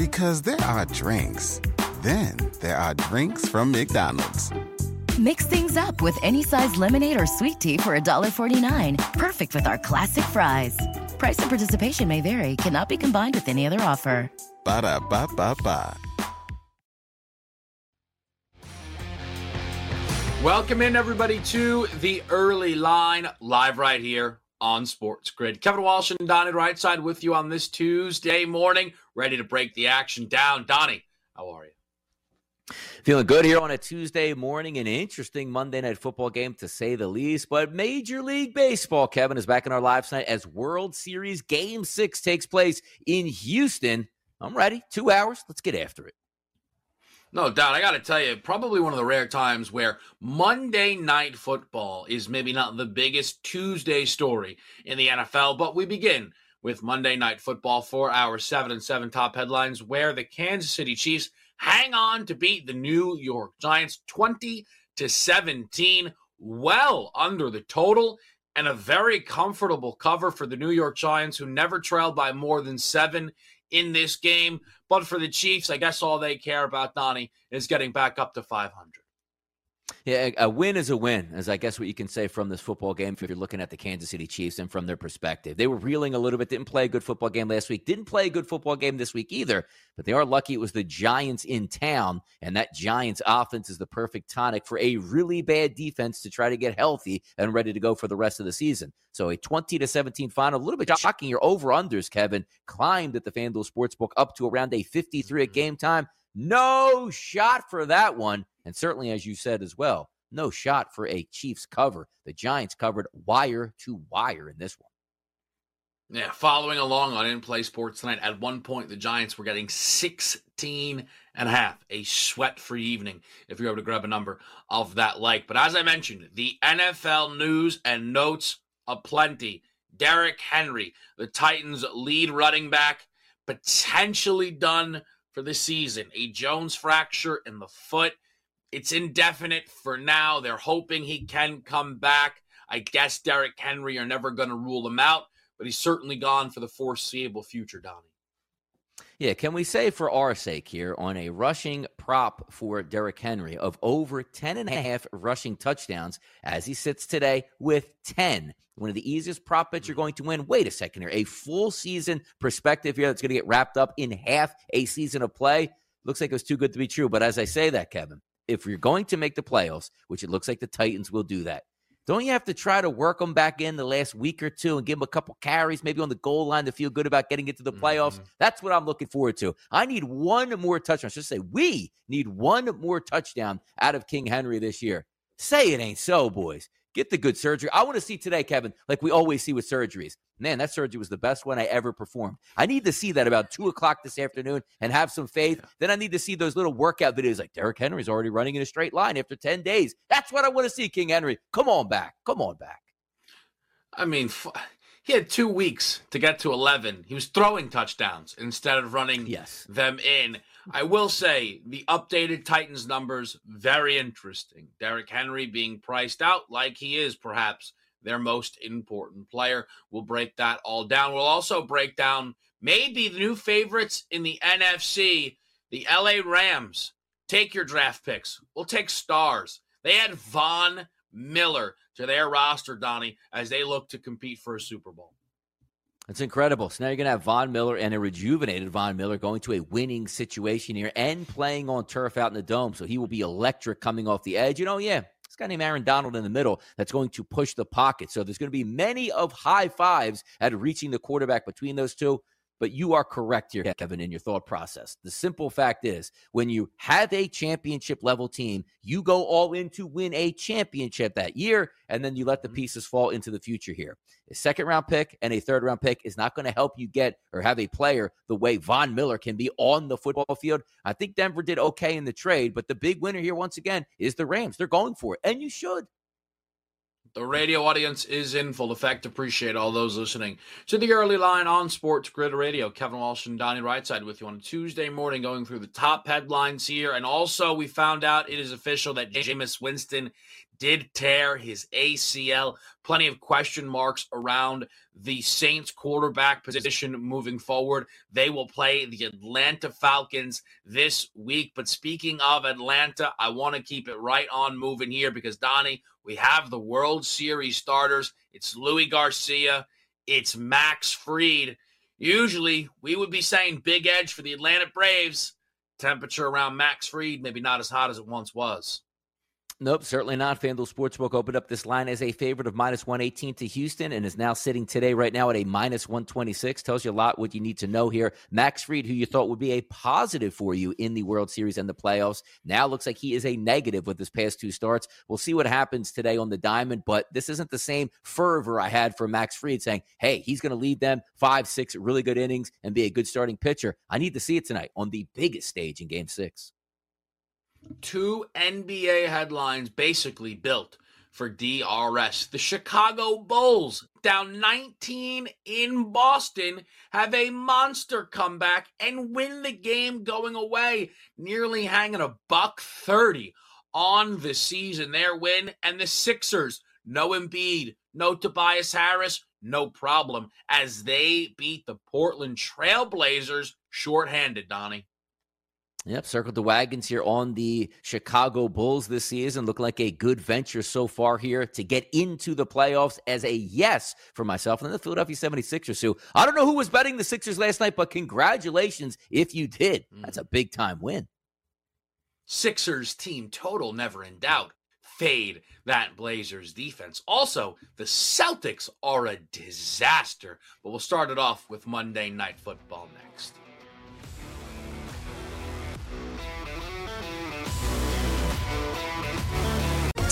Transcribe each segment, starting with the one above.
Because there are drinks, then there are drinks from McDonald's. Mix things up with any size lemonade or sweet tea for $1.49. Perfect with our classic fries. Price and participation may vary, cannot be combined with any other offer. Ba da ba ba ba. Welcome in, everybody, to the early line, live right here on Sports Grid. Kevin Walsh and Donnie Rightside with you on this Tuesday morning, ready to break the action down. Donnie, how are you? Feeling good here on a Tuesday morning. An interesting Monday night football game, to say the least. But Major League Baseball, Kevin, is back in our live tonight as World Series Game 6 takes place in Houston. I'm ready. Two hours. Let's get after it. No doubt. I got to tell you, probably one of the rare times where Monday night football is maybe not the biggest Tuesday story in the NFL, but we begin with Monday night football for our seven and seven top headlines, where the Kansas City Chiefs hang on to beat the New York Giants 20 to 17, well under the total, and a very comfortable cover for the New York Giants, who never trailed by more than seven in this game. But for the Chiefs, I guess all they care about, Donnie, is getting back up to 500. Yeah, a win is a win, as I guess what you can say from this football game if you're looking at the Kansas City Chiefs and from their perspective. They were reeling a little bit, didn't play a good football game last week, didn't play a good football game this week either, but they are lucky it was the Giants in town, and that Giants offense is the perfect tonic for a really bad defense to try to get healthy and ready to go for the rest of the season. So a 20 to 17 final, a little bit shocking. Your over unders, Kevin, climbed at the FanDuel Sportsbook up to around a 53 at mm-hmm. game time. No shot for that one. And certainly, as you said as well, no shot for a Chiefs cover. The Giants covered wire to wire in this one. Yeah, following along on In Play Sports tonight, at one point the Giants were getting 16 and a half, a sweat free evening if you're able to grab a number of that like. But as I mentioned, the NFL news and notes aplenty. Derrick Henry, the Titans' lead running back, potentially done for the season. A Jones fracture in the foot. It's indefinite for now. They're hoping he can come back. I guess Derrick Henry are never going to rule him out, but he's certainly gone for the foreseeable future, Donnie. Yeah, can we say for our sake here on a rushing prop for Derrick Henry of over 10 and a half rushing touchdowns as he sits today with 10? One of the easiest prop bets you're going to win. Wait a second here. A full season perspective here that's going to get wrapped up in half a season of play. Looks like it was too good to be true. But as I say that, Kevin, if you're going to make the playoffs, which it looks like the Titans will do that, don't you have to try to work them back in the last week or two and give them a couple carries, maybe on the goal line to feel good about getting into the playoffs? Mm-hmm. That's what I'm looking forward to. I need one more touchdown. Just say we need one more touchdown out of King Henry this year. Say it ain't so, boys. Get the good surgery. I want to see today, Kevin, like we always see with surgeries. Man, that surgery was the best one I ever performed. I need to see that about two o'clock this afternoon and have some faith. Then I need to see those little workout videos like Derrick Henry's already running in a straight line after 10 days. That's what I want to see, King Henry. Come on back. Come on back. I mean, he had two weeks to get to 11. He was throwing touchdowns instead of running yes. them in. I will say the updated Titans numbers very interesting. Derrick Henry being priced out like he is perhaps their most important player. We'll break that all down. We'll also break down maybe the new favorites in the NFC, the LA Rams. Take your draft picks. We'll take stars. They had Von Miller to their roster, Donnie, as they look to compete for a Super Bowl. It's incredible. So now you're going to have Von Miller and a rejuvenated Von Miller going to a winning situation here and playing on turf out in the dome. So he will be electric coming off the edge. You know, yeah, this guy named Aaron Donald in the middle that's going to push the pocket. So there's going to be many of high fives at reaching the quarterback between those two. But you are correct here, Kevin, in your thought process. The simple fact is when you have a championship level team, you go all in to win a championship that year, and then you let the mm-hmm. pieces fall into the future here. A second round pick and a third round pick is not going to help you get or have a player the way Von Miller can be on the football field. I think Denver did okay in the trade, but the big winner here, once again, is the Rams. They're going for it, and you should. The radio audience is in full effect. Appreciate all those listening to the early line on Sports Grid Radio. Kevin Walsh and Donnie Rightside with you on a Tuesday morning, going through the top headlines here. And also, we found out it is official that Jameis Winston did tear his ACL. Plenty of question marks around the Saints quarterback position moving forward. They will play the Atlanta Falcons this week. But speaking of Atlanta, I want to keep it right on moving here because, Donnie, we have the World Series starters. It's Luis Garcia, it's Max Fried. Usually, we would be saying big edge for the Atlanta Braves. Temperature around Max Fried, maybe not as hot as it once was. Nope, certainly not. FanDuel Sportsbook opened up this line as a favorite of minus 118 to Houston and is now sitting today, right now, at a minus 126. Tells you a lot what you need to know here. Max Fried, who you thought would be a positive for you in the World Series and the playoffs, now looks like he is a negative with his past two starts. We'll see what happens today on the diamond, but this isn't the same fervor I had for Max Fried saying, hey, he's going to lead them five, six really good innings and be a good starting pitcher. I need to see it tonight on the biggest stage in game six two NBA headlines basically built for DRS. The Chicago Bulls, down 19 in Boston, have a monster comeback and win the game going away, nearly hanging a buck 30 on the season. Their win and the Sixers, no Embiid, no Tobias Harris, no problem, as they beat the Portland Trailblazers shorthanded, Donnie. Yep, circled the wagons here on the Chicago Bulls this season. Look like a good venture so far here to get into the playoffs as a yes for myself. And then the Philadelphia 76ers, who I don't know who was betting the Sixers last night, but congratulations if you did. That's a mm-hmm. big time win. Sixers team total never in doubt. Fade that Blazers defense. Also, the Celtics are a disaster. But we'll start it off with Monday Night Football next.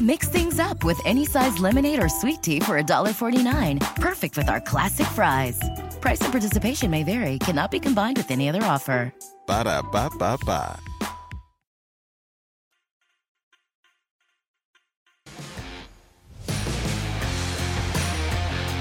Mix things up with any size lemonade or sweet tea for $1.49. Perfect with our classic fries. Price and participation may vary, cannot be combined with any other offer. Ba da ba ba ba.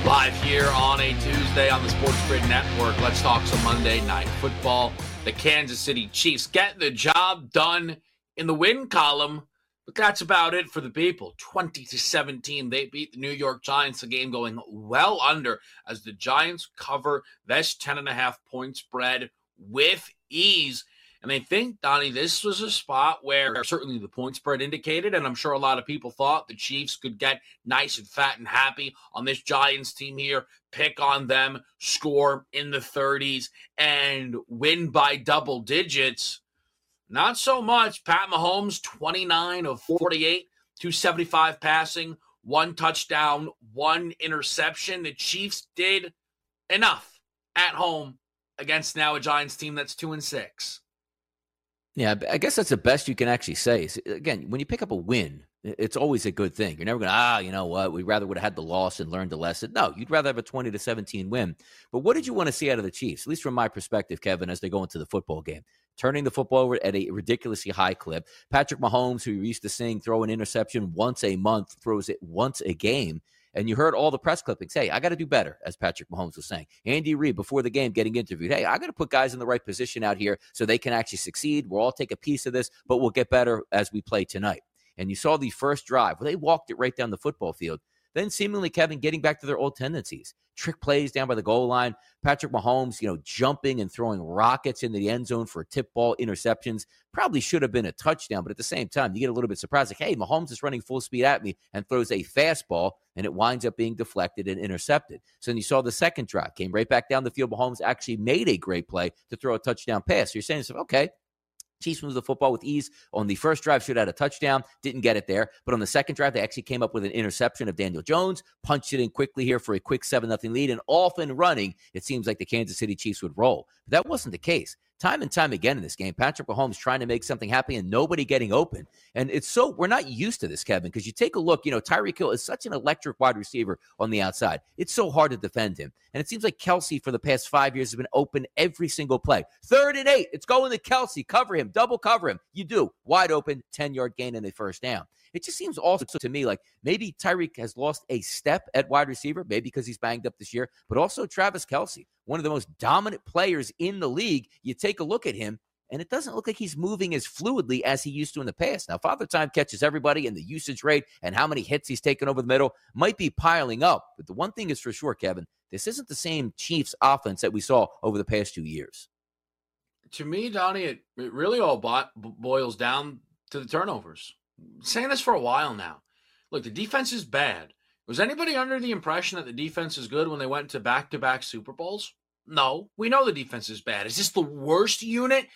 Live here on a Tuesday on the Sports Grid Network. Let's talk some Monday night football. The Kansas City Chiefs get the job done in the win column but that's about it for the people. 20 to 17. They beat the New York Giants, a game going well under as the Giants cover this 10.5 point spread with ease. And I think, Donnie, this was a spot where certainly the point spread indicated, and I'm sure a lot of people thought the Chiefs could get nice and fat and happy on this Giants team here, pick on them, score in the 30s, and win by double digits. Not so much. Pat Mahomes, 29 of 48, 275 passing, one touchdown, one interception. The Chiefs did enough at home against now a Giants team that's two and six. Yeah, I guess that's the best you can actually say. Again, when you pick up a win, it's always a good thing. You're never going to, ah, you know what, we rather would have had the loss and learned a lesson. No, you'd rather have a 20 to 17 win. But what did you want to see out of the Chiefs, at least from my perspective, Kevin, as they go into the football game? Turning the football over at a ridiculously high clip. Patrick Mahomes, who you used to sing, throw an interception once a month, throws it once a game. And you heard all the press clippings. Hey, I got to do better, as Patrick Mahomes was saying. Andy Reid, before the game, getting interviewed. Hey, I got to put guys in the right position out here so they can actually succeed. We'll all take a piece of this, but we'll get better as we play tonight. And you saw the first drive where they walked it right down the football field. Then seemingly Kevin getting back to their old tendencies. Trick plays down by the goal line. Patrick Mahomes, you know, jumping and throwing rockets into the end zone for tip ball interceptions. Probably should have been a touchdown, but at the same time, you get a little bit surprised. Like, hey, Mahomes is running full speed at me and throws a fastball, and it winds up being deflected and intercepted. So then you saw the second drive, came right back down the field. Mahomes actually made a great play to throw a touchdown pass. So you're saying, okay, Chiefs moved the football with ease. On the first drive, should have had a touchdown, didn't get it there. But on the second drive, they actually came up with an interception of Daniel Jones, punched it in quickly here for a quick 7 0 lead. And off and running, it seems like the Kansas City Chiefs would roll. But that wasn't the case time and time again in this game. Patrick Mahomes trying to make something happen and nobody getting open. And it's so we're not used to this, Kevin, because you take a look, you know, Tyreek Hill is such an electric wide receiver on the outside. It's so hard to defend him. And it seems like Kelce for the past five years has been open every single play. Third and eight, it's going to Kelce. Cover him, double cover him. You do. Wide open, 10 yard gain in the first down. It just seems also to me like maybe Tyreek has lost a step at wide receiver, maybe because he's banged up this year, but also Travis Kelce, one of the most dominant players in the league. You take a look at him, and it doesn't look like he's moving as fluidly as he used to in the past. Now, Father Time catches everybody, and the usage rate and how many hits he's taken over the middle might be piling up. But the one thing is for sure, Kevin, this isn't the same Chiefs offense that we saw over the past two years. To me, Donnie, it, it really all boils down to the turnovers saying this for a while now. Look, the defense is bad. Was anybody under the impression that the defense is good when they went to back to back Super Bowls? No, we know the defense is bad. Is this the worst unit?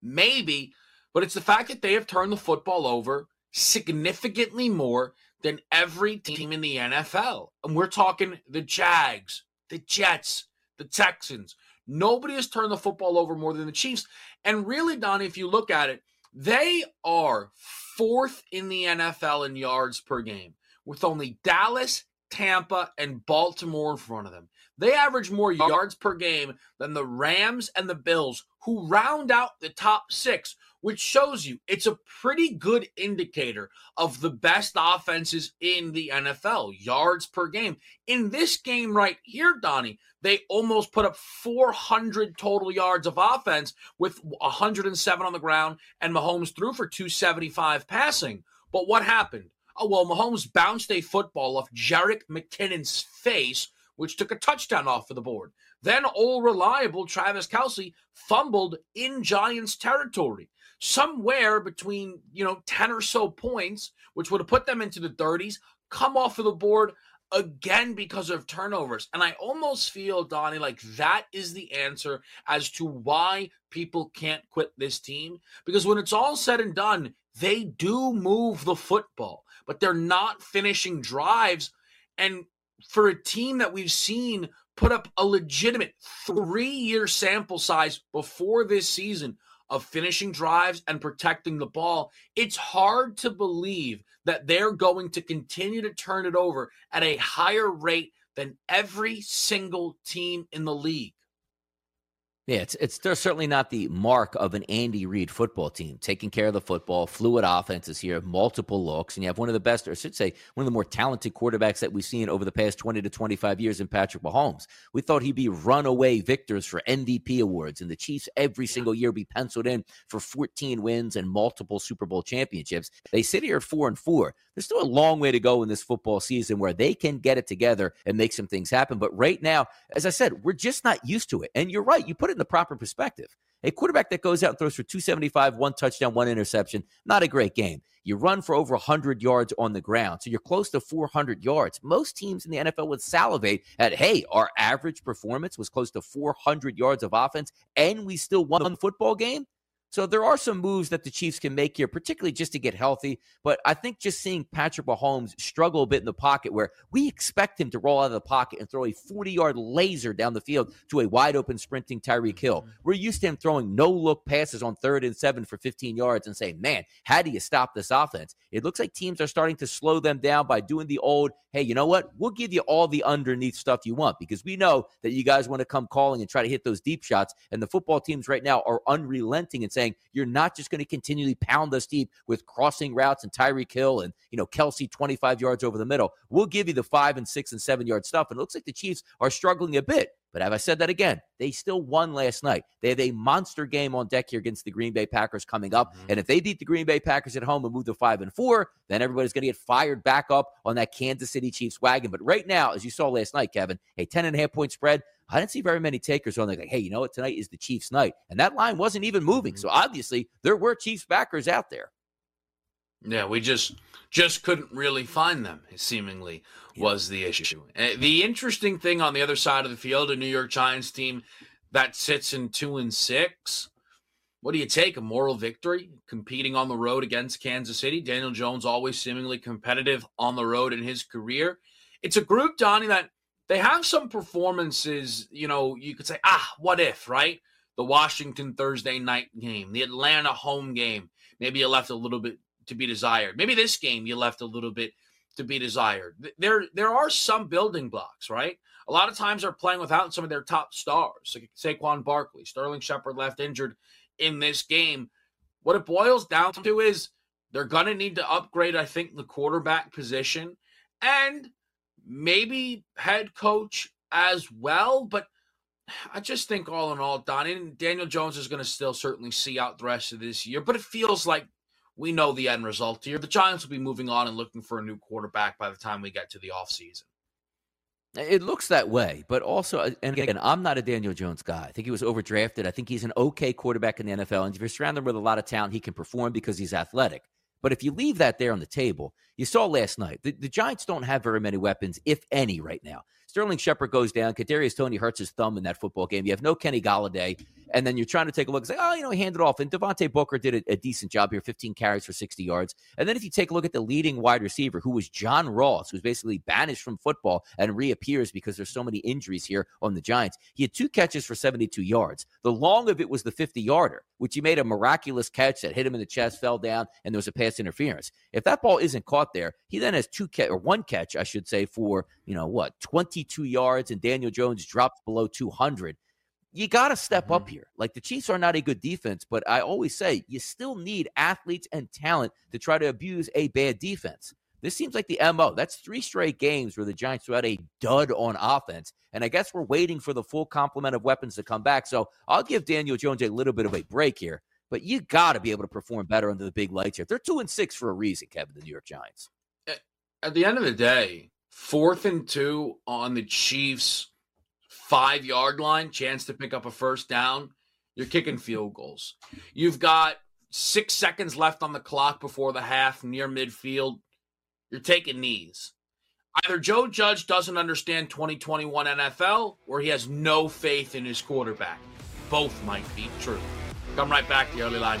Maybe, but it's the fact that they have turned the football over significantly more than every team in the NFL. And we're talking the Jags, the Jets, the Texans. Nobody has turned the football over more than the Chiefs. And really, Donnie, if you look at it, they are fourth in the NFL in yards per game, with only Dallas, Tampa, and Baltimore in front of them. They average more oh. yards per game than the Rams and the Bills, who round out the top six, which shows you it's a pretty good indicator of the best offenses in the NFL, yards per game. In this game right here, Donnie, they almost put up 400 total yards of offense with 107 on the ground, and Mahomes threw for 275 passing. But what happened? Oh, well, Mahomes bounced a football off Jerick McKinnon's face, which took a touchdown off of the board. Then, all reliable Travis Kelce fumbled in Giants territory somewhere between, you know, 10 or so points, which would have put them into the 30s, come off of the board again because of turnovers. And I almost feel, Donnie, like that is the answer as to why people can't quit this team. Because when it's all said and done, they do move the football, but they're not finishing drives. And for a team that we've seen put up a legitimate three year sample size before this season of finishing drives and protecting the ball, it's hard to believe that they're going to continue to turn it over at a higher rate than every single team in the league. Yeah, it's it's they're certainly not the mark of an Andy Reid football team. Taking care of the football, fluid offenses here, multiple looks, and you have one of the best, or I should say, one of the more talented quarterbacks that we've seen over the past 20 to 25 years in Patrick Mahomes. We thought he'd be runaway victors for MVP awards, and the Chiefs every single year be penciled in for 14 wins and multiple Super Bowl championships. They sit here at four and four. There's still a long way to go in this football season where they can get it together and make some things happen. But right now, as I said, we're just not used to it. And you're right, you put it in the proper perspective. A quarterback that goes out and throws for 275, one touchdown, one interception, not a great game. You run for over 100 yards on the ground. So you're close to 400 yards. Most teams in the NFL would salivate at, hey, our average performance was close to 400 yards of offense, and we still won the football game. So there are some moves that the Chiefs can make here, particularly just to get healthy. But I think just seeing Patrick Mahomes struggle a bit in the pocket, where we expect him to roll out of the pocket and throw a 40 yard laser down the field to a wide open sprinting Tyreek Hill. Mm-hmm. We're used to him throwing no look passes on third and seven for 15 yards and saying, man, how do you stop this offense? It looks like teams are starting to slow them down by doing the old, hey, you know what? We'll give you all the underneath stuff you want because we know that you guys want to come calling and try to hit those deep shots. And the football teams right now are unrelenting and saying, you're not just going to continually pound us deep with crossing routes and Tyreek Hill and, you know, Kelce 25 yards over the middle. We'll give you the five and six and seven yard stuff. And it looks like the Chiefs are struggling a bit. But have I said that again? They still won last night. They have a monster game on deck here against the Green Bay Packers coming up. Mm-hmm. And if they beat the Green Bay Packers at home and move to five and four, then everybody's going to get fired back up on that Kansas City Chiefs wagon. But right now, as you saw last night, Kevin, a 10 and a half point spread. I didn't see very many takers on there like, hey, you know what? Tonight is the Chiefs' night. And that line wasn't even moving. Mm-hmm. So obviously, there were Chiefs backers out there. Yeah, we just just couldn't really find them. Seemingly was the issue. Uh, the interesting thing on the other side of the field, a New York Giants team that sits in two and six. What do you take? A moral victory, competing on the road against Kansas City. Daniel Jones always seemingly competitive on the road in his career. It's a group, Donnie, that they have some performances. You know, you could say, ah, what if, right? The Washington Thursday night game, the Atlanta home game. Maybe you left a little bit to be desired. Maybe this game you left a little bit to be desired. There there are some building blocks, right? A lot of times they're playing without some of their top stars, like Saquon Barkley, Sterling Shepard left injured in this game. What it boils down to is they're going to need to upgrade, I think, the quarterback position and maybe head coach as well. But I just think all in all, Donnie Daniel Jones is going to still certainly see out the rest of this year. But it feels like we know the end result here. The Giants will be moving on and looking for a new quarterback by the time we get to the offseason. It looks that way, but also, uh, and again, I'm not a Daniel Jones guy. I think he was overdrafted. I think he's an okay quarterback in the NFL. And if you're surrounded with a lot of talent, he can perform because he's athletic. But if you leave that there on the table, you saw last night, the, the Giants don't have very many weapons, if any, right now. Sterling Shepard goes down. Kadarius Toney hurts his thumb in that football game. You have no Kenny Golladay, and then you're trying to take a look and say, oh, you know, hand it off. And Devontae Booker did a, a, decent job here, 15 carries for 60 yards. And then if you take a look at the leading wide receiver, who was John Ross, who's basically banished from football and reappears because there's so many injuries here on the Giants. He had two catches for 72 yards. The long of it was the 50 yarder, which he made a miraculous catch that hit him in the chest, fell down, and there was a pass interference. If that ball isn't caught there, he then has two catch or one catch, I should say, for you know what, 22 yards, and Daniel Jones dropped below 200. You got to step mm-hmm. up here. Like the Chiefs are not a good defense, but I always say you still need athletes and talent to try to abuse a bad defense. This seems like the MO. That's three straight games where the Giants threw out a dud on offense. And I guess we're waiting for the full complement of weapons to come back. So I'll give Daniel Jones a little bit of a break here. But you got to be able to perform better under the big lights here. They're two and six for a reason, Kevin, the New York Giants at the end of the day, fourth and two on the Chiefs' five yard line, chance to pick up a first down, you're kicking field goals. You've got six seconds left on the clock before the half near midfield. You're taking knees. Either Joe Judge doesn't understand 2021 NFL or he has no faith in his quarterback. Both might be true. Come right back. To the early line.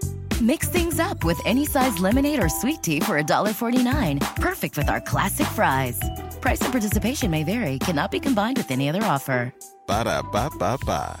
Mix things up with any size lemonade or sweet tea for $1.49. Perfect with our classic fries. Price and participation may vary, cannot be combined with any other offer. Ba da ba ba ba.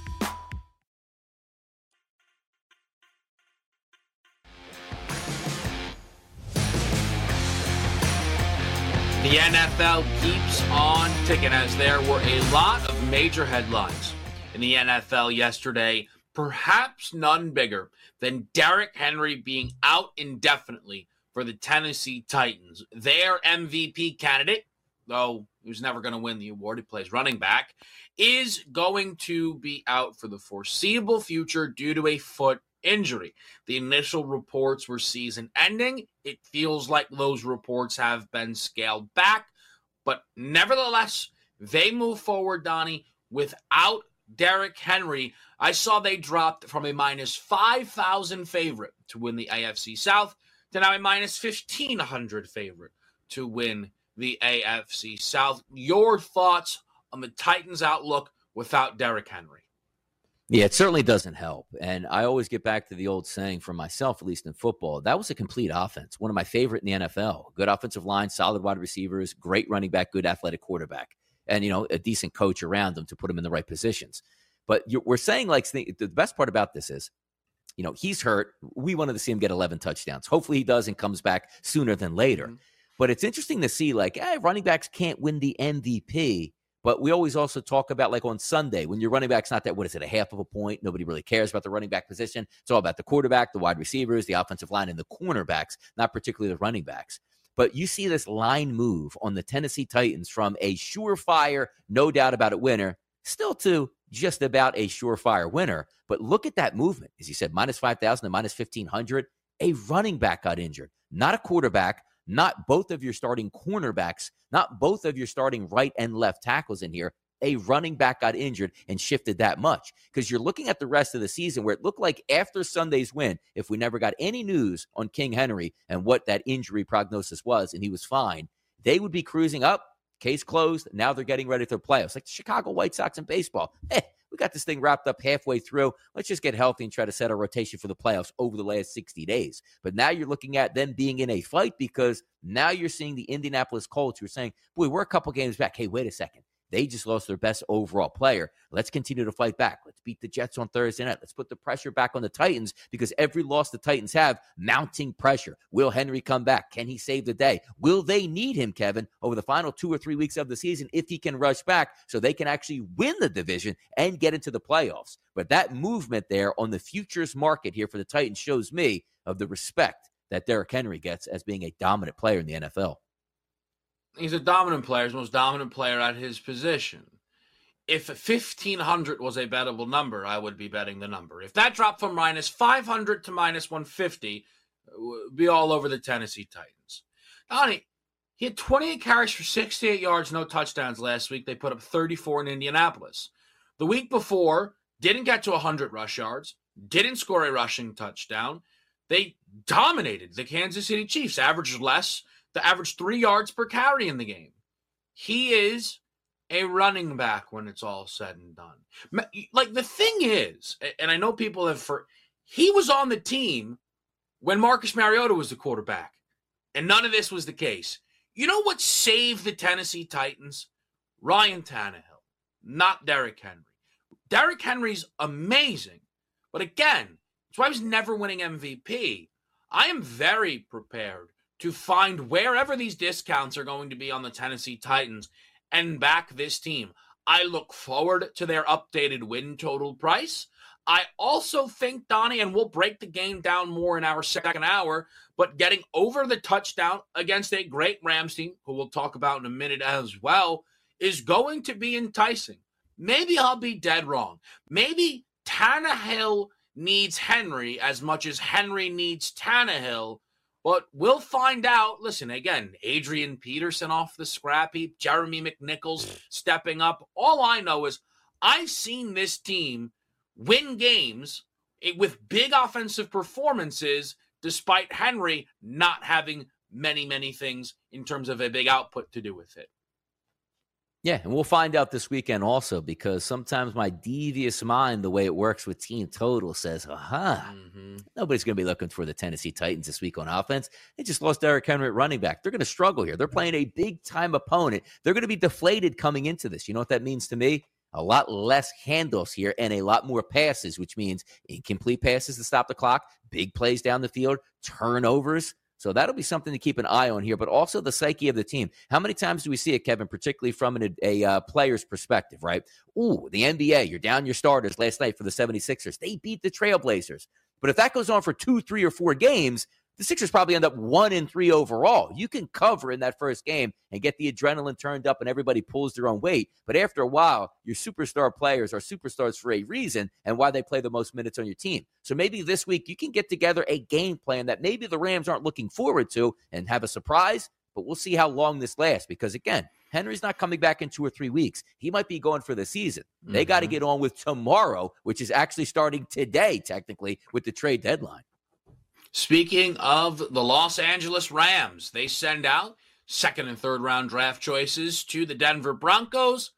The NFL keeps on ticking as there were a lot of major headlines in the NFL yesterday, perhaps none bigger than Derrick Henry being out indefinitely for the Tennessee Titans. Their MVP candidate, though he was never going to win the award, he plays running back, is going to be out for the foreseeable future due to a foot injury. The initial reports were season ending. It feels like those reports have been scaled back, but nevertheless, they move forward, Donnie, without Derrick Henry. I saw they dropped from a minus 5,000 favorite to win the AFC South to now a minus 1,500 favorite to win the AFC South. Your thoughts on the Titans' outlook without Derrick Henry? Yeah, it certainly doesn't help. And I always get back to the old saying for myself, at least in football, that was a complete offense. One of my favorite in the NFL. Good offensive line, solid wide receivers, great running back, good athletic quarterback, and, you know, a decent coach around them to put them in the right positions. But we're saying, like, the best part about this is, you know, he's hurt. We wanted to see him get 11 touchdowns. Hopefully he does and comes back sooner than later. Mm-hmm. But it's interesting to see, like, eh, running backs can't win the MVP but we always also talk about like on Sunday when your running back's not that what is it a half of a point? Nobody really cares about the running back position. It's all about the quarterback, the wide receivers, the offensive line, and the cornerbacks, not particularly the running backs. But you see this line move on the Tennessee Titans from a surefire, no doubt about it winner, still to just about a surefire winner. But look at that movement. As you said, minus 5,000 to minus 1,500. A running back got injured, not a quarterback, not both of your starting cornerbacks, not both of your starting right and left tackles in here. A running back got injured and shifted that much because you're looking at the rest of the season where it looked like after Sunday's win, if we never got any news on King Henry and what that injury prognosis was, and he was fine, they would be cruising up, case closed. Now they're getting ready for playoffs, like the Chicago White Sox in baseball. Eh, we got this thing wrapped up halfway through. Let's just get healthy and try to set a rotation for the playoffs over the last 60 days. But now you're looking at them being in a fight because now you're seeing the Indianapolis Colts who are saying, boy, we're a couple games back. Hey, wait a second. They just lost their best overall player. Let's continue to fight back. Let's beat the Jets on Thursday night. Let's put the pressure back on the Titans because every loss the Titans have, mounting pressure. Will Henry come back? Can he save the day? Will they need him, Kevin, over the final two or three weeks of the season if he can rush back so they can actually win the division and get into the playoffs? But that movement there on the futures market here for the Titans shows me of the respect that Derrick Henry gets as being a dominant player in the NFL he's a dominant player, he's the most dominant player at his position. If 1500 was a bettable number, I would be betting the number. If that dropped from minus 500 to minus 150, uh, be all over the Tennessee Titans. Donnie, he had 28 carries for 68 yards, no touchdowns last week. They put up 34 in Indianapolis. The week before, didn't get to 100 rush yards, didn't score a rushing touchdown. They dominated the Kansas City Chiefs, averaged less to average three yards per carry in the game. He is a running back when it's all said and done. Like the thing is, and I know people have for he was on the team when Marcus Mariota was the quarterback, and none of this was the case. You know what saved the Tennessee Titans? Ryan Tannehill, not Derrick Henry. Derrick Henry's amazing, but again, that's why I was never winning MVP. I am very prepared to find wherever these discounts are going to be on the Tennessee Titans and back this team. I look forward to their updated win total price. I also think, Donnie, and we'll break the game down more in our second hour, but getting over the touchdown against a great Rams team, who we'll talk about in a minute as well, is going to be enticing. Maybe I'll be dead wrong. Maybe Tannehill needs Henry as much as Henry needs Tannehill But we'll find out. Listen, again, Adrian Peterson off the scrap heap, Jeremy McNichols stepping up. All I know is I've seen this team win games eh, with big offensive performances despite Henry not having many, many things in terms of a big output to do with it. Yeah, and we'll find out this weekend also because sometimes my devious mind, the way it works with team total, says, aha, mm-hmm. nobody's going to be looking for the Tennessee Titans this week on offense. They just lost Derrick Henry at running back. They're going to struggle here. They're playing a big time opponent. They're going to be deflated coming into this. You know what that means to me? A lot less handoffs here and a lot more passes, which means incomplete passes to stop the clock, big plays down the field, turnovers. So that'll be something to keep an eye on here, but also the psyche of the team. How many times do we see it, Kevin, particularly from an, a uh, player's perspective, right? Ooh, the NBA, you're down your starters last night for the 76ers. They beat the Trailblazers. But if that goes on for two, three, or four games, the Sixers probably end up one and three overall. You can cover in that first game and get the adrenaline turned up and everybody pulls their own weight. But after a while, your superstar players are superstars for a reason and why they play the most minutes on your team. So maybe this week you can get together a game plan that maybe the Rams aren't looking forward to and have a surprise. But we'll see how long this lasts because, again, Henry's not coming back in two or three weeks. He might be going for the season. They mm-hmm. got to get on with tomorrow, which is actually starting today, technically, with the trade deadline. Speaking of the Los Angeles Rams, they send out second and third round draft choices to the Denver Broncos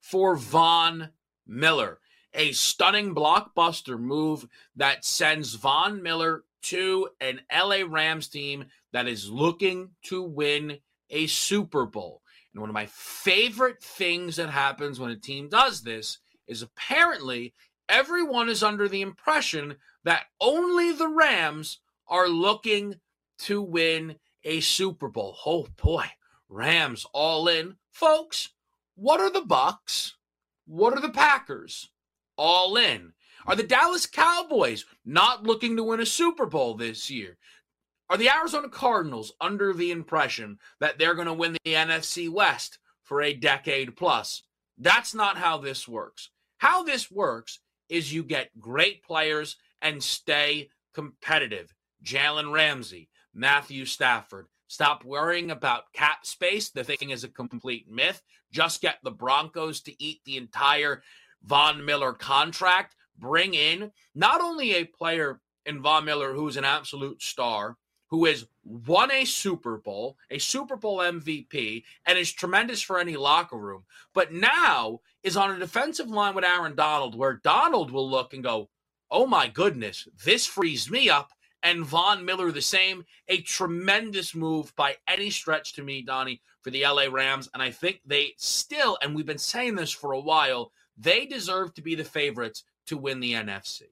for Von Miller. A stunning blockbuster move that sends Von Miller to an LA Rams team that is looking to win a Super Bowl. And one of my favorite things that happens when a team does this is apparently everyone is under the impression that only the Rams are looking to win a Super Bowl. Oh boy, Rams all in. Folks, what are the Bucks? What are the Packers? All in. Are the Dallas Cowboys not looking to win a Super Bowl this year? Are the Arizona Cardinals under the impression that they're going to win the NFC West for a decade plus? That's not how this works. How this works is you get great players and stay competitive. Jalen Ramsey, Matthew Stafford. Stop worrying about cap space. The thing is a complete myth. Just get the Broncos to eat the entire Von Miller contract. Bring in not only a player in Von Miller who's an absolute star, who has won a Super Bowl, a Super Bowl MVP, and is tremendous for any locker room, but now is on a defensive line with Aaron Donald, where Donald will look and go, Oh my goodness, this frees me up and Von Miller the same. A tremendous move by any stretch to me, Donnie, for the LA Rams. And I think they still, and we've been saying this for a while, they deserve to be the favorites to win the NFC.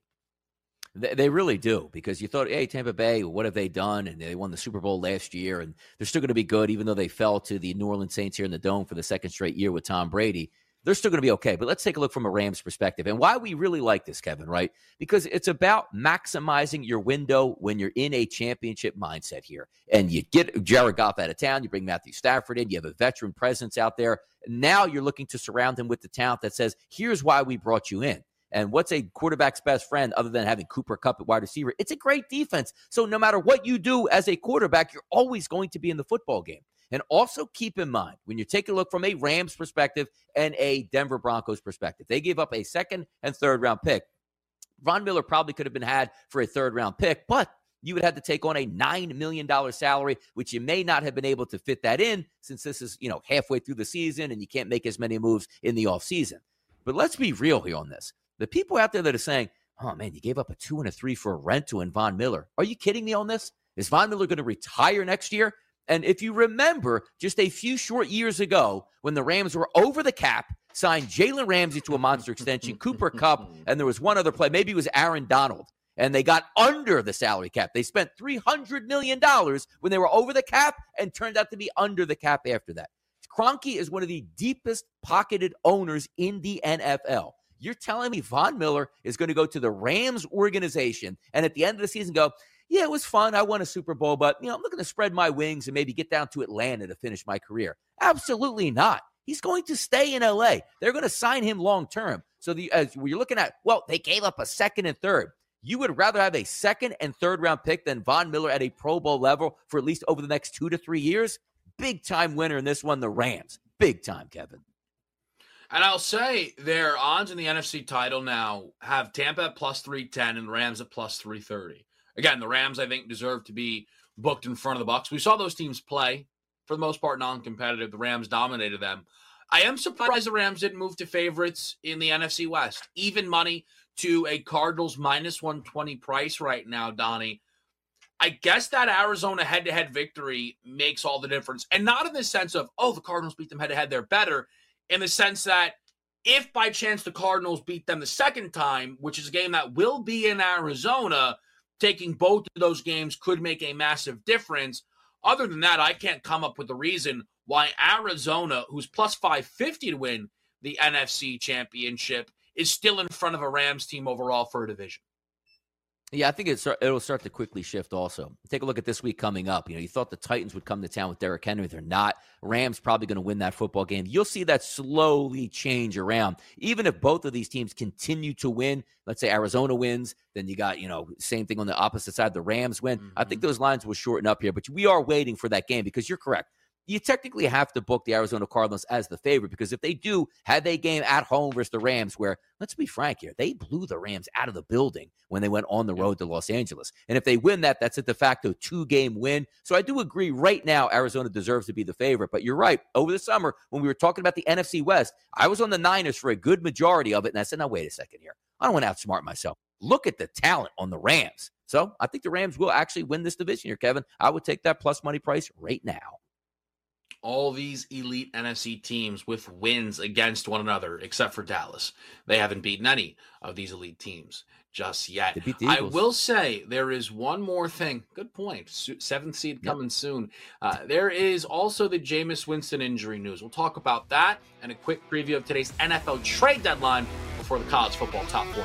They really do because you thought, hey, Tampa Bay, what have they done? And they won the Super Bowl last year, and they're still going to be good, even though they fell to the New Orleans Saints here in the Dome for the second straight year with Tom Brady they're still going to be okay. But let's take a look from a Rams perspective and why we really like this, Kevin, right? Because it's about maximizing your window when you're in a championship mindset here. And you get Jared Goff out of town, you bring Matthew Stafford in, you have a veteran presence out there. Now you're looking to surround him with the talent that says, here's why we brought you in. And what's a quarterback's best friend other than having Cooper Kupp at wide receiver? It's a great defense. So no matter what you do as a quarterback, you're always going to be in the football game. And also keep in mind when you take a look from a Rams perspective and a Denver Broncos perspective, they gave up a second and third round pick. Von Miller probably could have been had for a third round pick, but you would have to take on a $9 million salary, which you may not have been able to fit that in since this is, you know, halfway through the season and you can't make as many moves in the offseason. But let's be real here on this. The people out there that are saying, oh man, you gave up a two and a three for a rental in Von Miller. Are you kidding me on this? Is Von Miller going to retire next year? And if you remember, just a few short years ago, when the Rams were over the cap, signed Jalen Ramsey to a monster extension, Cooper Kupp, and there was one other play, maybe it was Aaron Donald, and they got under the salary cap. They spent $300 million when they were over the cap and turned out to be under the cap after that. Kroenke is one of the deepest pocketed owners in the NFL. You're telling me Von Miller is going to go to the Rams organization and at the end of the season go, yeah, it was fun. I won a Super Bowl, but you know, I'm looking to spread my wings and maybe get down to Atlanta to finish my career. Absolutely not. He's going to stay in LA. They're going to sign him long term. So the as you're looking at, well, they gave up a second and third. You would rather have a second and third round pick than Von Miller at a Pro Bowl level for at least over the next two to three years? Big time winner in this one, the Rams. Big time, Kevin. And I'll say their odds in the NFC title now have Tampa at plus 310 and Rams at plus 330. Again, the Rams, I think, deserve to be booked in front of the Bucs. We saw those teams play for the most part non-competitive. The Rams dominated them. I am surprised the Rams didn't move to favorites in the NFC West. Even money to a Cardinals minus 120 price right now, Donnie. I guess that Arizona head to head victory makes all the difference. And not in the sense of, oh, the Cardinals beat them head to head, they're better. In the sense that if by chance the Cardinals beat them the second time, which is a game that will be in Arizona, taking both of those games could make a massive difference. Other than that, I can't come up with a reason why Arizona, who's plus 550 to win the NFC championship, is still in front of a Rams team overall for a division. Yeah, I think it's, it'll start to quickly shift also. Take a look at this week coming up. You know, you thought the Titans would come to town with Derrick Henry. They're not. Rams probably going to win that football game. You'll see that slowly change around. Even if both of these teams continue to win, let's say Arizona wins, then you got, you know, same thing on the opposite side. The Rams win. Mm-hmm. I think mm-hmm. those lines will shorten up here, but we are waiting for that game because you're correct you technically have to book the Arizona Cardinals as the favorite because if they do have a game at home versus the Rams, where let's be frank here, they blew the Rams out of the building when they went on the road to Los Angeles. And if they win that, that's a de facto two game win. So I do agree right now, Arizona deserves to be the favorite. But you're right. Over the summer, when we were talking about the NFC West, I was on the Niners for a good majority of it. And I said, now, wait a second here. I don't want to outsmart myself. Look at the talent on the Rams. So I think the Rams will actually win this division here, Kevin. I would take that plus money price right now all these elite NFC teams with wins against one another, except for Dallas. They haven't beaten any of these elite teams just yet. I will say there is one more thing. Good point. Seventh seed coming yep. soon. Uh, there is also the Jameis Winston injury news. We'll talk about that and a quick preview of today's NFL trade deadline before the college football top four.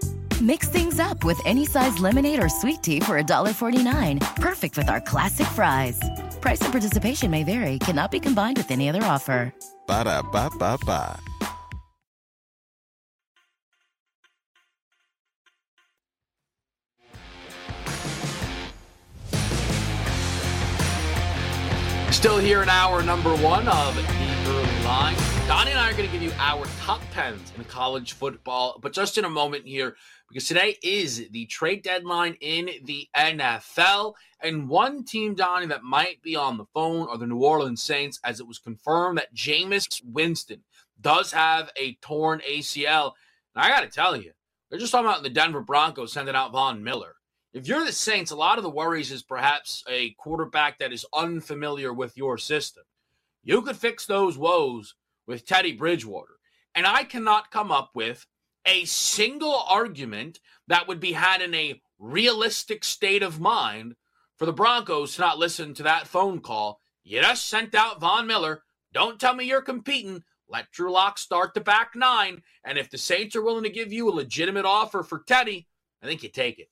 Mix things up with any size lemonade or sweet tea for $1.49. Perfect with our classic fries. Price and participation may vary, cannot be combined with any other offer. Ba da ba ba ba. Still here in hour number one of the early line. Donnie and I are going to give you our top tens in college football, but just in a moment here, because today is the trade deadline in the NFL. And one team, Donnie, that might be on the phone are the New Orleans Saints, as it was confirmed that Jameis Winston does have a torn ACL. And I got to tell you, they're just talking about the Denver Broncos sending out Von Miller. If you're the Saints, a lot of the worries is perhaps a quarterback that is unfamiliar with your system. You could fix those woes with Teddy Bridgewater. And I cannot come up with a single argument that would be had in a realistic state of mind for the Broncos to not listen to that phone call. You just sent out Von Miller. Don't tell me you're competing. Let Drew Lock start the back nine. And if the Saints are willing to give you a legitimate offer for Teddy, I think you take it.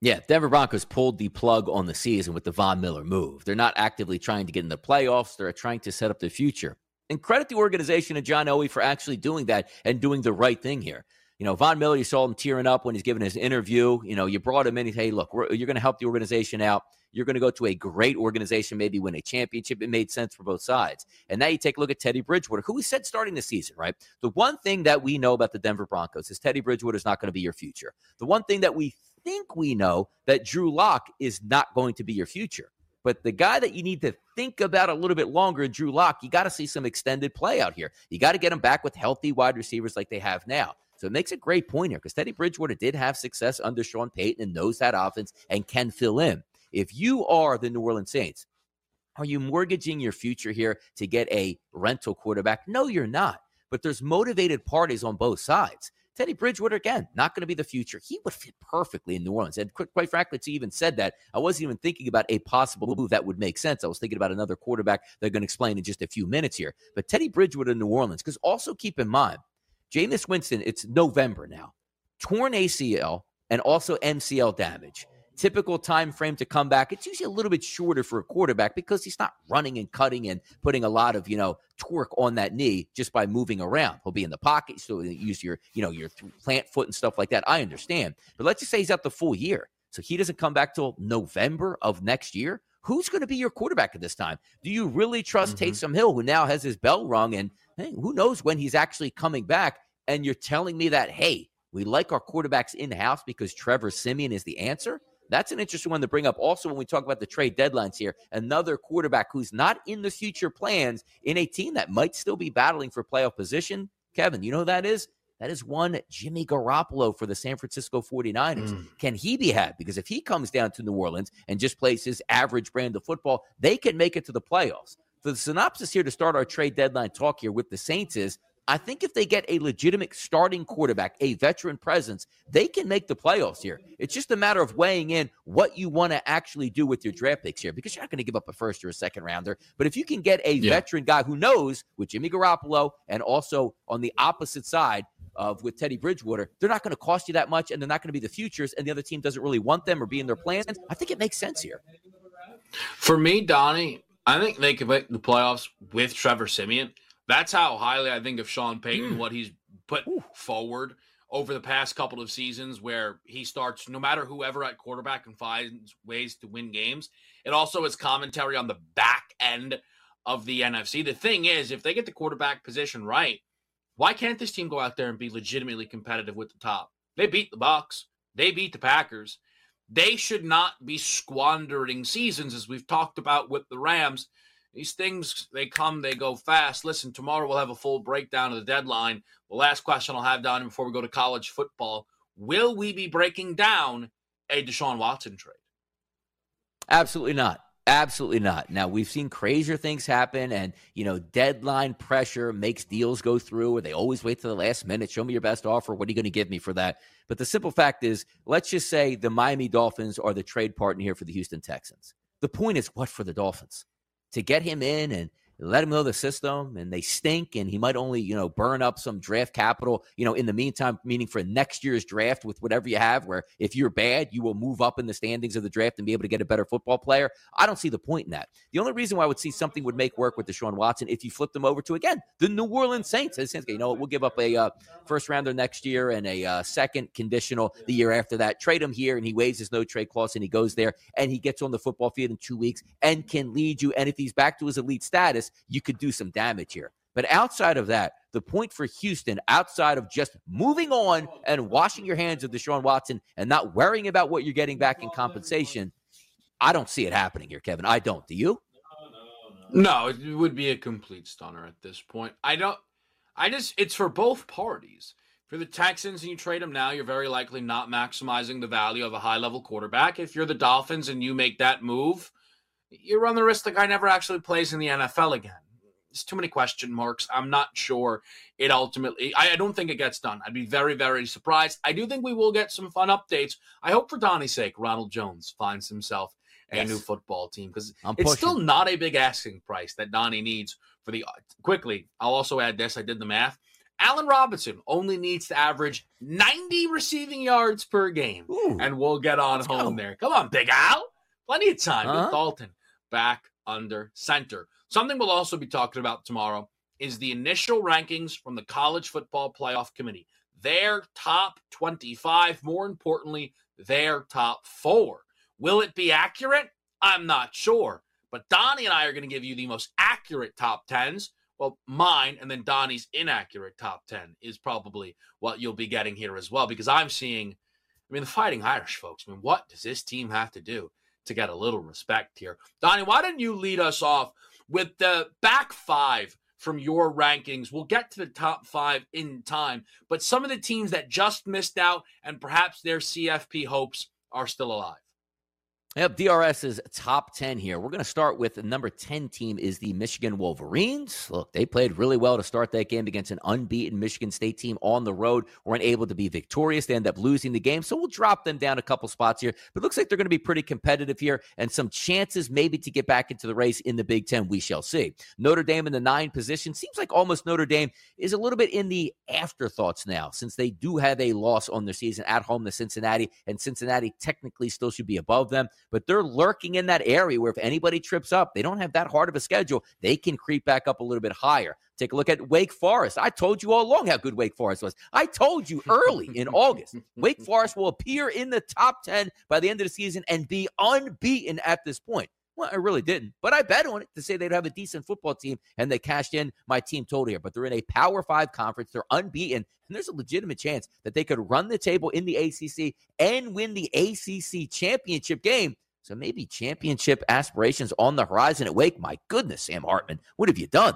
Yeah, Denver Broncos pulled the plug on the season with the Von Miller move. They're not actively trying to get in the playoffs, they're trying to set up the future. And credit the organization and John Elway for actually doing that and doing the right thing here. You know, Von Miller, you saw him tearing up when he's giving his interview. You know, you brought him in. And, hey, look, you're going to help the organization out. You're going to go to a great organization, maybe win a championship. It made sense for both sides. And now you take a look at Teddy Bridgewater, who we said starting the season, right? The one thing that we know about the Denver Broncos is Teddy Bridgewater is not going to be your future. The one thing that we think we know that Drew Lock is not going to be your future. But the guy that you need to think about a little bit longer, Drew Lock, you got to see some extended play out here. You got to get him back with healthy wide receivers like they have now. So it makes a great point here because Teddy Bridgewater did have success under Sean Payton and knows that offense and can fill in. If you are the New Orleans Saints, are you mortgaging your future here to get a rental quarterback? No, you're not. But there's motivated parties on both sides. Teddy Bridgewater, again, not going to be the future. He would fit perfectly in New Orleans. And quite, frankly, to even said that, I wasn't even thinking about a possible move that would make sense. I was thinking about another quarterback they're going to explain in just a few minutes here. But Teddy Bridgewater in New Orleans, because also keep in mind, Jameis Winston, it's November now, torn ACL and also MCL damage. Typical time frame to come back. It's usually a little bit shorter for a quarterback because he's not running and cutting and putting a lot of you know torque on that knee just by moving around. He'll be in the pocket, so use your you know your plant foot and stuff like that. I understand, but let's just say he's out the full year, so he doesn't come back till November of next year. Who's going to be your quarterback at this time? Do you really trust mm-hmm. Taysom Hill, who now has his bell rung and hey, who knows when he's actually coming back? And you're telling me that, hey, we like our quarterbacks in house because Trevor Siemian is the answer? That's an interesting one to bring up. Also, when we talk about the trade deadlines here, another quarterback who's not in the future plans in a team that might still be battling for playoff position. Kevin, you know who that is? That is one Jimmy Garoppolo for the San Francisco 49ers. Mm. Can he be had? Because if he comes down to New Orleans and just plays his average brand of football, they can make it to the playoffs. So the synopsis here to start our trade deadline talk here with the Saints is I think if they get a legitimate starting quarterback, a veteran presence, they can make the playoffs here. It's just a matter of weighing in what you want to actually do with your draft picks here because you're not going to give up a first or a second rounder. But if you can get a yeah. veteran guy who knows with Jimmy Garoppolo and also on the opposite side of with Teddy Bridgewater, they're not going to cost you that much and they're not going to be the futures and the other team doesn't really want them or be in their plans. I think it makes sense here. For me, Donnie, I think they could make the playoffs with Trevor Siemian. That's how highly I think of Sean Payton, mm. what he's put Ooh. forward over the past couple of seasons, where he starts no matter whoever at quarterback and finds ways to win games. It also is commentary on the back end of the NFC. The thing is, if they get the quarterback position right, why can't this team go out there and be legitimately competitive with the top? They beat the Bucs, they beat the Packers. They should not be squandering seasons, as we've talked about with the Rams these things, they come, they go fast. Listen, tomorrow we'll have a full breakdown of the deadline. The last question I'll have down before we go to college football Will we be breaking down a Deshaun Watson trade? Absolutely not. Absolutely not. Now we've seen crazier things happen, and you know, deadline pressure makes deals go through, or they always wait to the last minute. Show me your best offer. What are you going to give me for that? But the simple fact is, let's just say the Miami Dolphins are the trade partner here for the Houston Texans. The point is, what for the Dolphins? To get him in and let him know the system and they stink and he might only you know burn up some draft capital you know in the meantime meaning for next year's draft with whatever you have where if you're bad you will move up in the standings of the draft and be able to get a better football player. I don't see the point in that. The only reason why i would see something would make work with deshaun watson if you flip them over to again the new orleans saints. You know we'll give up a uh, first rounder next year and a uh, second conditional the year after that. Trade him here and he waives his no trade clause and he goes there and he gets on the football field in two weeks and can lead you. And if he's back to his elite status you could do some damage here. But outside of that, the point for Houston, outside of just moving on and washing your hands of Deshaun Watson and not worrying about what you're getting back in compensation, I don't see it happening here, Kevin. I don't. Do you? No, it would be a complete stunner at this point. I don't. I just. It's for both parties. For the Texans and you trade them now, you're very likely not maximizing the value of a high level quarterback. If you're the Dolphins and you make that move, you run the risk the guy never actually plays in the NFL again. There's too many question marks. I'm not sure it ultimately. I, I, don't think it gets done. I'd be very, very surprised. I do think we will get some fun updates. I hope for Donnie's sake, Ronald Jones finds himself a Yes. new football team because it's pushing. still not a big asking price that Donnie needs for the quickly. I'll also add this. I did the math. Allen Robinson only needs to average 90 receiving yards per game, Ooh. and we'll get on home go. there. Come on, Big Al. Plenty of time. Uh-huh. With Dalton back under center. Something we'll also be talking about tomorrow is the initial rankings from the College Football Playoff Committee. Their top 25, more importantly, their top four. Will it be accurate? I'm not sure. But Donnie and I are going to give you the most accurate top 10s. Well, mine and then Donnie's inaccurate top 10 is probably what you'll be getting here as well because I'm seeing, I mean, the Fighting Irish folks. I mean, what does this team have to do to get a little respect here? Donnie, why don't you lead us off with the back five from your rankings? We'll get to the top five in time, but some of the teams that just missed out and perhaps their CFP hopes are still alive. Yep, DRS's top 10 here. We're going to start with the number 10 team is the Michigan Wolverines. Look, they played really well to start that game against an unbeaten Michigan State team on the road. Weren't able to be victorious. They end up losing the game. So we'll drop them down a couple spots here. But looks like they're going to be pretty competitive here and some chances maybe to get back into the race in the Big Ten. We shall see. Notre Dame in the nine position. Seems like almost Notre Dame is a little bit in the afterthoughts now since they do have a loss on their season at home to Cincinnati. And Cincinnati technically still should be above them but they're lurking in that area where if anybody trips up, they don't have that hard of a schedule. They can creep back up a little bit higher. Take a look at Wake Forest. I told you all along how good Wake Forest was. I told you early in August. Wake Forest will appear in the top 10 by the end of the season and be unbeaten at this point. Well, I really didn't, but I bet on it to say they'd have a decent football team, and they cashed in my team total here. But they're in a Power Five conference, they're unbeaten, and there's a legitimate chance that they could run the table in the ACC and win the ACC championship game. So maybe championship aspirations on the horizon at Wake. My goodness, Sam Hartman, what have you done?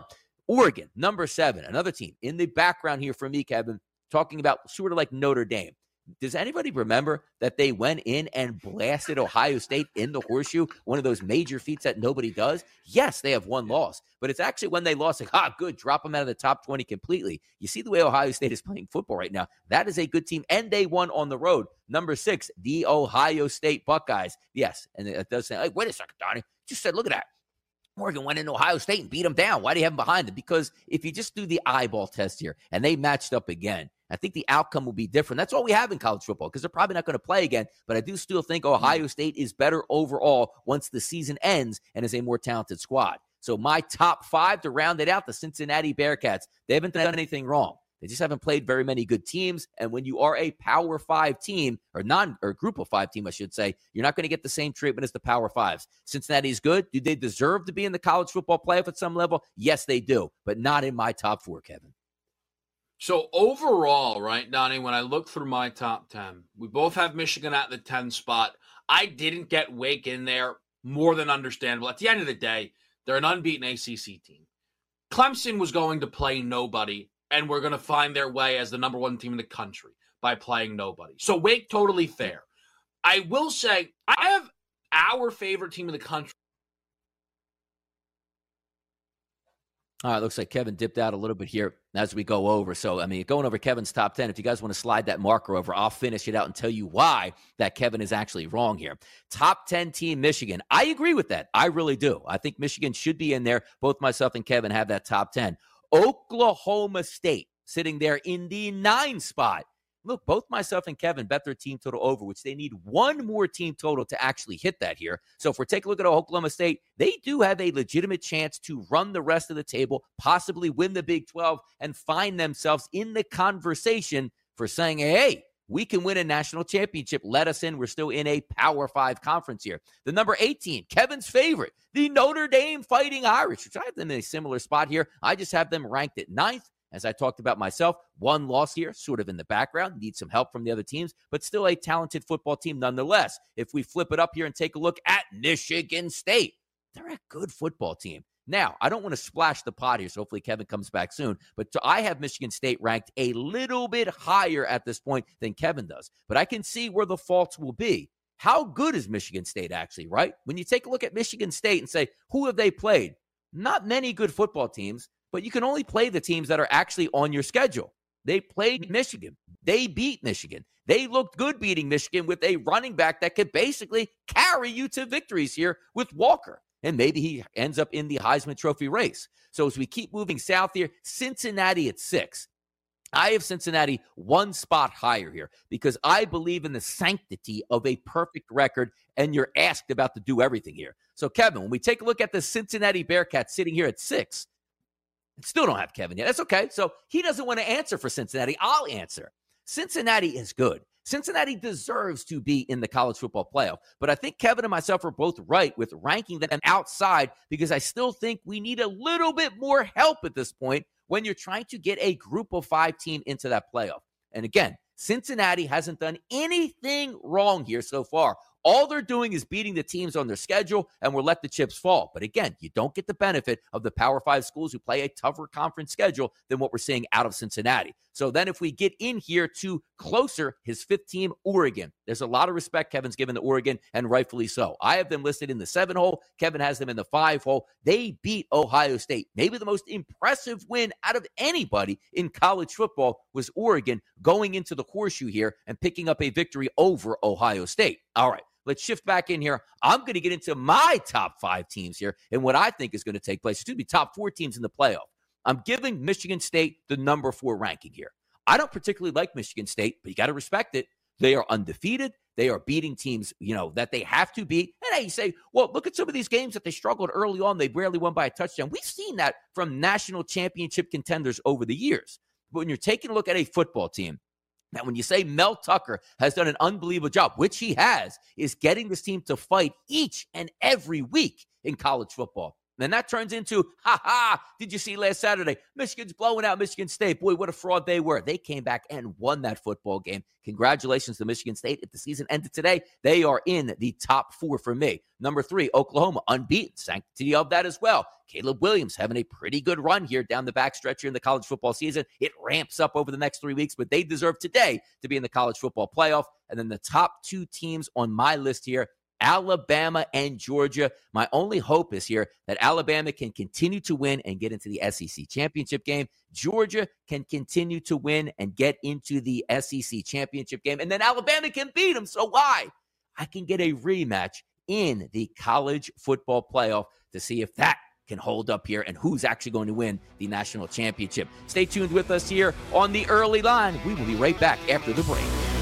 Oregon, number seven, another team in the background here for me, Kevin, talking about sort of like Notre Dame. Does anybody remember that they went in and blasted Ohio State in the horseshoe? One of those major feats that nobody does. Yes, they have one loss, but it's actually when they lost, like, ah, good, drop them out of the top 20 completely. You see the way Ohio State is playing football right now. That is a good team, and they won on the road. Number six, the Ohio State Buckeyes. Yes, and it does say, wait a second, Donnie. Just said, look at that. Oregon went into Ohio State and beat them down. Why do you have them behind them? Because if you just do the eyeball test here and they matched up again, I think the outcome will be different. That's all we have in college football because they're probably not going to play again. But I do still think hmm. Ohio State is better overall once the season ends and is a more talented squad. So my top five to round it out, the Cincinnati Bearcats. They haven't done anything wrong. They just haven't played very many good teams. And when you are a Power Five team, or non or group of five team, I should say, you're not going to get the same treatment as the Power Fives. Cincinnati's good. Do they deserve to be in the college football playoff at some level? Yes, they do, but not in my top four, Kevin. So overall, right, Donnie, when I look through my top 10, we both have Michigan at the 10 spot. I didn't get Wake in there, more than understandable. At the end of the day, they're an unbeaten ACC team. Clemson was going to play nobody, and we're going to find their way as the number one team in the country by playing nobody. So Wake, totally fair. I will say, I have our favorite team in the country. All right, looks like Kevin dipped out a little bit here as we go over. So, I mean, going over Kevin's top 10, if you guys want to slide that marker over, I'll finish it out and tell you why that Kevin is actually wrong here. Top 10 team Michigan. I agree with that. I really do. I think Michigan should be in there. Both myself and Kevin have that top 10. Oklahoma State sitting there in the nine spot. Look, both myself and Kevin bet their team total over, which they need one more team total to actually hit that here. So if we're taking a look at Oklahoma State, they do have a legitimate chance to run the rest of the table, possibly win the Big 12, and find themselves in the conversation for saying, hey, we can win a national championship. Let us in. We're still in a Power Five conference here. The number 18, Kevin's favorite, the Notre Dame Fighting Irish, which I have them in a similar spot here. I just have them ranked at ninth. As I talked about myself, one loss here, sort of in the background, need some help from the other teams, but still a talented football team nonetheless. If we flip it up here and take a look at Michigan State, they're a good football team. Now, I don't want to splash the pot here, so hopefully Kevin comes back soon. But I have Michigan State ranked a little bit higher at this point than Kevin does. But I can see where the faults will be. How good is Michigan State actually, right? When you take a look at Michigan State and say, who have they played? Not many good football teams, but you can only play the teams that are actually on your schedule. They played mm. Michigan. They beat Michigan. They looked good beating Michigan with a running back that could basically carry you to victories here with Walker. And maybe he ends up in the Heisman Trophy race. So as we keep moving south here, Cincinnati at six. I have Cincinnati one spot higher here because I believe in the sanctity of a perfect record, and you're asked about to do everything here. So, Kevin, when we take a look at the Cincinnati Bearcats sitting here at six, still don't have Kevin yet. That's okay. So he doesn't want to answer for Cincinnati. I'll answer. Cincinnati is good. Cincinnati deserves to be in the college football playoff. But I think Kevin and myself are both right with ranking them outside because I still think we need a little bit more help at this point when you're trying to get a group of five team into that playoff. And again, Cincinnati hasn't done anything wrong here so far. All they're doing is beating the teams on their schedule and we'll let the chips fall. But again, you don't get the benefit of the Power Five schools who play a tougher conference schedule than what we're seeing out of Cincinnati. So then, if we get in here to closer, his fifth team, Oregon, there's a lot of respect Kevin's given to Oregon, and rightfully so. I have them listed in the seven hole. Kevin has them in the five hole. They beat Ohio State. Maybe the most impressive win out of anybody in college football was Oregon going into the horseshoe here and picking up a victory over Ohio State. All right. Let's shift back in here. I'm going to get into my top five teams here and what I think is going to take place. It's going to be top four teams in the playoff. I'm giving Michigan State the number four ranking here. I don't particularly like Michigan State, but you got to respect it. They are undefeated. They are beating teams, you know, that they have to beat. And you say, well, look at some of these games that they struggled early on. They barely won by a touchdown. We've seen that from national championship contenders over the years. But when you're taking a look at a football team now, when you say Mel Tucker has done an unbelievable job, which he has, is getting this team to fight each and every week in college football. Then that turns into, ha ha, did you see last Saturday? Michigan's blowing out Michigan State. Boy, what a fraud they were. They came back and won that football game. Congratulations to Michigan State. If the season ended today, they are in the top four for me. Number three, Oklahoma, unbeaten. Sanctity of that as well. Caleb Williams having a pretty good run here down the backstretch here in the college football season. It ramps up over the next three weeks, but they deserve today to be in the college football playoff. And then the top two teams on my list here Alabama and Georgia. My only hope is here that Alabama can continue to win and get into the SEC championship game. Georgia can continue to win and get into the SEC championship game. And then Alabama can beat them. So why? I can get a rematch in the college football playoff to see if that can hold up here and who's actually going to win the national championship. Stay tuned with us here on the early line. We will be right back after the break.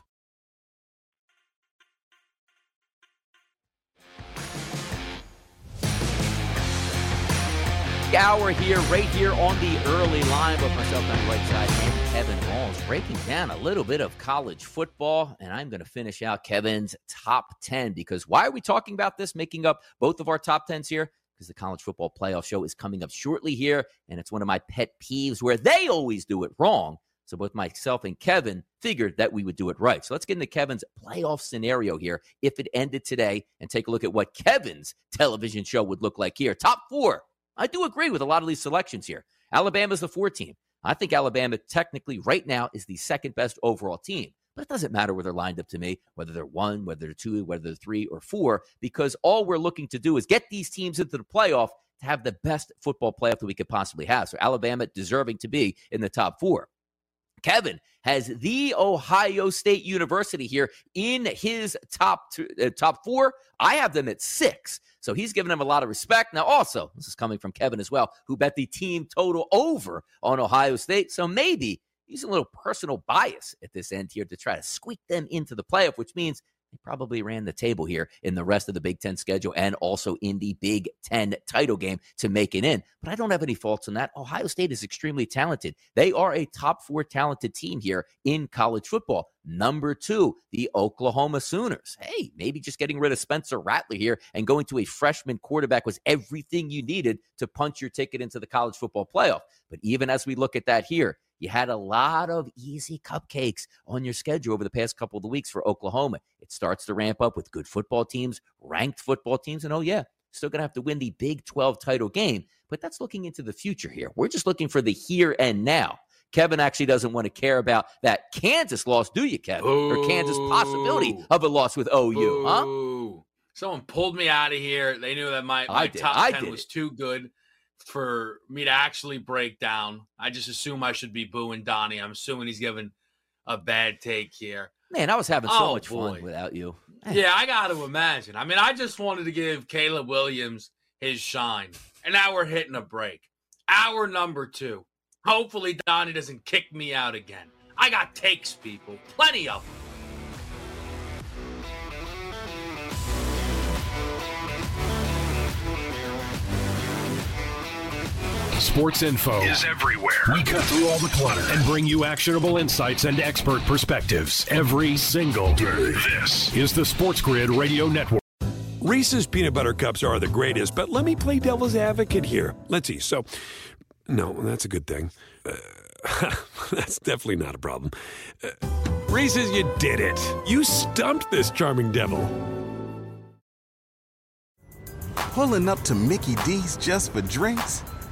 Hour here, right here on the early line with myself on the right side and Kevin Walsh, breaking down a little bit of college football. And I'm going to finish out Kevin's top 10 because why are we talking about this, making up both of our top 10s here? because the college football playoff show is coming up shortly here. And it's one of my pet peeves where they always do it wrong. So both myself and Kevin figured that we would do it right. So let's get into Kevin's playoff scenario here if it ended today and take a look at what Kevin's television show would look like here. Top four. I do agree with a lot of these selections here. Alabama's the four team. I think Alabama technically right now is the second best overall team. But it doesn't matter where they're lined up to me, whether they're one, whether they're two, whether they're three or four, because all we're looking to do is get these teams into the playoff to have the best football playoff that we could possibly have. So Alabama deserving to be in the top four. Kevin has the Ohio State University here in his top two, uh, top four. I have them at six, so he's giving them a lot of respect. Now, also, this is coming from Kevin as well, who bet the team total over on Ohio State. So maybe he's a little personal bias at this end here to try to squeak them into the playoff, which means they probably ran the table here in the rest of the Big Ten schedule and also in the Big Ten title game to make it in. But I don't have any faults in that. Ohio State is extremely talented. They are a top four talented team here in college football. Number two, the Oklahoma Sooners. Hey, maybe just getting rid of Spencer Rattler here and going to a freshman quarterback was everything you needed to punch your ticket into the college football playoff. But even as we look at that here, you had a lot of easy cupcakes on your schedule over the past couple of weeks for Oklahoma. It starts to ramp up with good football teams, ranked football teams, and oh, yeah, still going to have to win the Big 12 title game. But that's looking into the future here. We're just looking for the here and now. Kevin actually doesn't want to care about that Kansas loss, do you, Kevin? Ooh. Or Kansas possibility of a loss with OU, huh? Someone pulled me out of here. They knew that my, my did. top I 10 did was too good for me to actually break down. I just assume I should be booing Donnie. I'm assuming he's giving a bad take here. Man, I was having so Oh, much boy. fun without you. Man. Yeah, I got to imagine. I mean, I just wanted to give Caleb Williams his shine, and now we're hitting a break. Hour number two. Hopefully, Donnie doesn't kick me out again. I got takes, people, plenty of them. Sports info is everywhere. We cut through all the clutter and bring you actionable insights and expert perspectives every single day. This is the Sports Grid Radio Network. Reese's peanut butter cups are the greatest, but let me play devil's advocate here. Let's see. So, no, that's a good thing. Uh, that's definitely not a problem. Uh, Reese's, you did it. You stumped this charming devil. Pulling up to Mickey D's just for drinks?